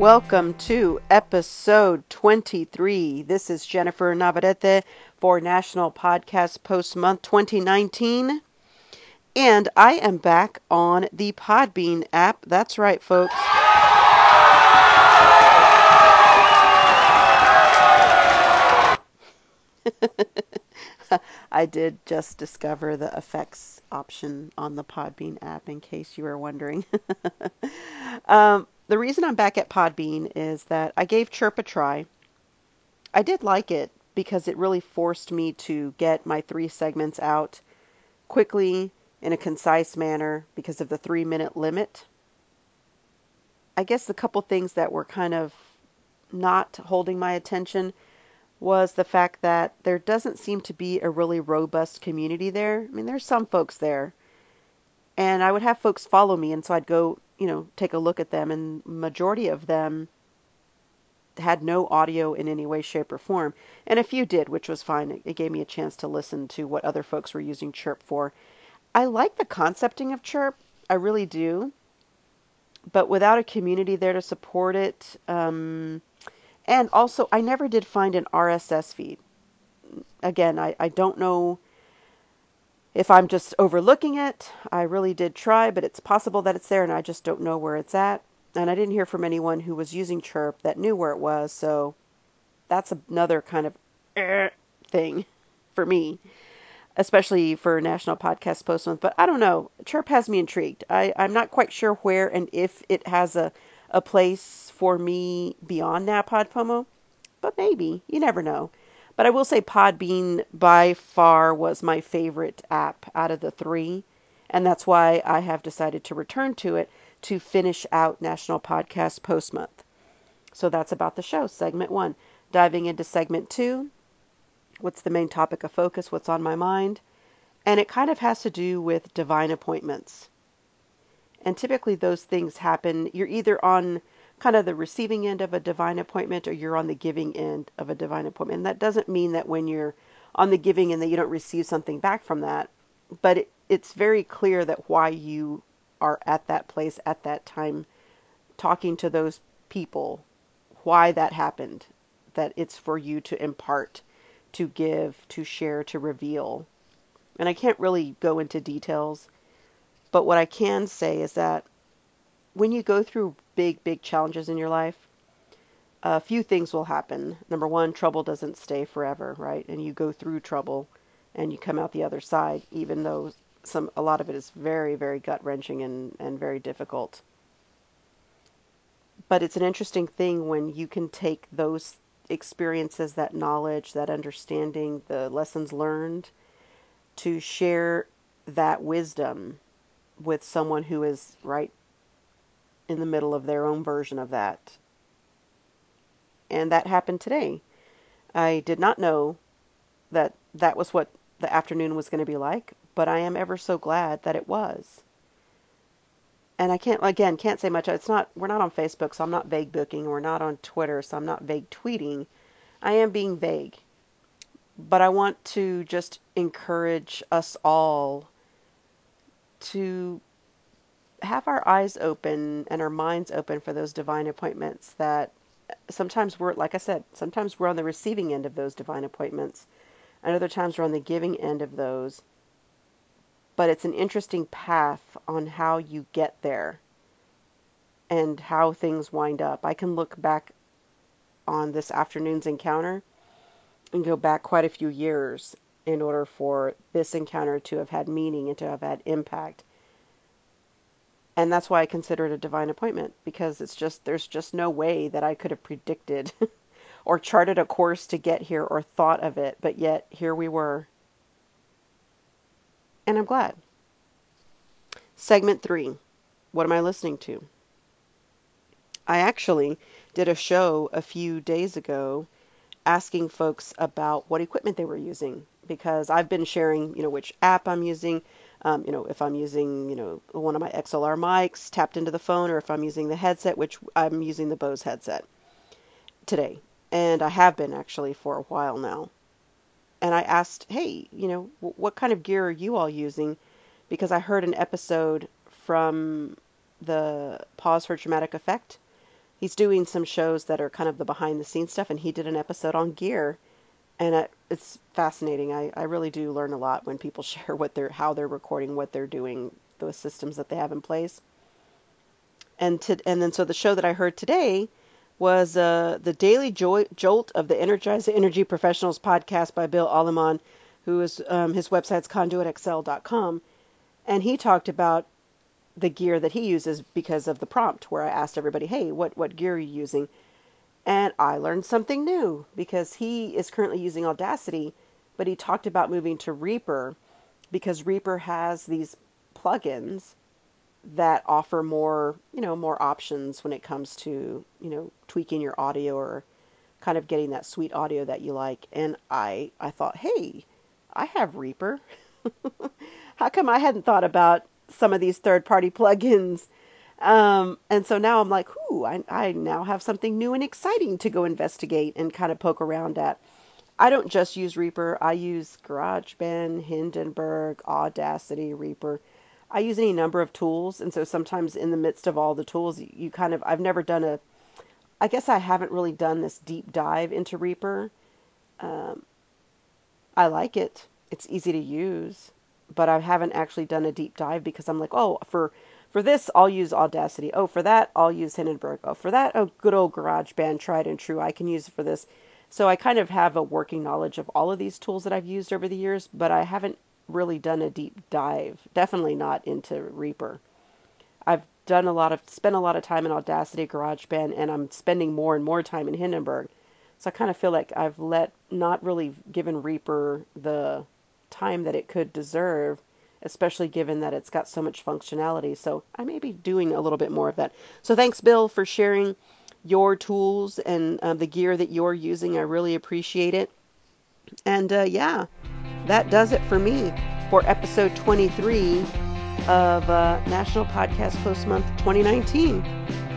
Welcome to episode 23. This is Jennifer Navarrete for National Podcast Post Month 2019. And I am back on the Podbean app. That's right, folks. I did just discover the effects option on the Podbean app, in case you were wondering. um, the reason I'm back at Podbean is that I gave Chirp a try. I did like it because it really forced me to get my three segments out quickly in a concise manner because of the three minute limit. I guess the couple things that were kind of not holding my attention was the fact that there doesn't seem to be a really robust community there. I mean, there's some folks there. And I would have folks follow me, and so I'd go, you know, take a look at them, and majority of them had no audio in any way, shape, or form. And a few did, which was fine. It gave me a chance to listen to what other folks were using Chirp for. I like the concepting of Chirp, I really do. But without a community there to support it, um, and also, I never did find an RSS feed. Again, I, I don't know if I'm just overlooking it. I really did try, but it's possible that it's there and I just don't know where it's at. And I didn't hear from anyone who was using Chirp that knew where it was, so that's another kind of eh, thing for me, especially for National Podcast Post Month. But I don't know. Chirp has me intrigued. I, I'm not quite sure where and if it has a, a place for me beyond NaPodPoMo, but maybe. You never know. But I will say Podbean by far was my favorite app out of the three, and that's why I have decided to return to it to finish out National Podcast Post Month. So that's about the show, segment one. Diving into segment two, what's the main topic of focus, what's on my mind, and it kind of has to do with divine appointments. And typically those things happen, you're either on kind of the receiving end of a divine appointment or you're on the giving end of a divine appointment. And that doesn't mean that when you're on the giving end that you don't receive something back from that, but it, it's very clear that why you are at that place at that time talking to those people, why that happened, that it's for you to impart, to give, to share, to reveal. And I can't really go into details, but what I can say is that when you go through big, big challenges in your life, a few things will happen. Number one, trouble doesn't stay forever, right? And you go through trouble and you come out the other side, even though some a lot of it is very, very gut wrenching and, and very difficult. But it's an interesting thing when you can take those experiences, that knowledge, that understanding, the lessons learned, to share that wisdom with someone who is right in the middle of their own version of that. And that happened today. I did not know that that was what the afternoon was going to be like, but I am ever so glad that it was. And I can't again can't say much. It's not we're not on Facebook, so I'm not vague booking. We're not on Twitter, so I'm not vague tweeting. I am being vague. But I want to just encourage us all to have our eyes open and our minds open for those divine appointments that uh, sometimes we're like I said, sometimes we're on the receiving end of those divine appointments, and other times we're on the giving end of those. But it's an interesting path on how you get there and how things wind up. I can look back on this afternoon's encounter and go back quite a few years in order for this encounter to have had meaning and to have had impact and that's why I consider it a divine appointment because it's just there's just no way that I could have predicted or charted a course to get here or thought of it, but yet here we were. And I'm glad. Segment 3. What am I listening to? I actually did a show a few days ago asking folks about what equipment they were using because I've been sharing, you know, which app I'm using, um, you know, if I'm using, you know, one of my XLR mics tapped into the phone, or if I'm using the headset, which I'm using the Bose headset today, and I have been actually for a while now. And I asked, hey, you know, what kind of gear are you all using? Because I heard an episode from the Pause for Dramatic Effect he's doing some shows that are kind of the behind the scenes stuff, and he did an episode on gear, and it, it's fascinating. I, I really do learn a lot when people share what they're how they're recording, what they're doing, those systems that they have in place. And to, and then so the show that I heard today was uh, the Daily Jolt of the Energize Energy Professionals podcast by Bill Alleman, who is um, his website's conduitxl.com, and he talked about the gear that he uses because of the prompt where I asked everybody, "Hey, what what gear are you using?" And I learned something new because he is currently using Audacity, but he talked about moving to Reaper because Reaper has these plugins that offer more, you know, more options when it comes to, you know, tweaking your audio or kind of getting that sweet audio that you like. And I I thought, "Hey, I have Reaper. How come I hadn't thought about some of these third-party plugins?" Um, and so now I'm like, "Ooh, I I now have something new and exciting to go investigate and kind of poke around at." I don't just use Reaper. I use GarageBand, Hindenburg, Audacity, Reaper. I use any number of tools, and so sometimes in the midst of all the tools, you kind of I've never done a I guess I haven't really done this deep dive into Reaper. Um, I like it. It's easy to use, but I haven't actually done a deep dive because I'm like, oh, for for this I'll use Audacity. Oh, for that I'll use Hindenburg. Oh, for that, oh, good old GarageBand, tried and true. I can use it for this. So I kind of have a working knowledge of all of these tools that I've used over the years, but I haven't really done a deep dive. Definitely not into Reaper. I've done a lot of spent a lot of time in Audacity, GarageBand, and I'm spending more and more time in Hindenburg. So I kind of feel like I've let not really given Reaper the time that it could deserve, especially given that it's got so much functionality. So I may be doing a little bit more of that. So thanks, Bill, for sharing your tools and uh, the gear that you're using. I really appreciate it. And uh, yeah, that does it for me for episode 23 of uh, National Podcast Post Month 2019.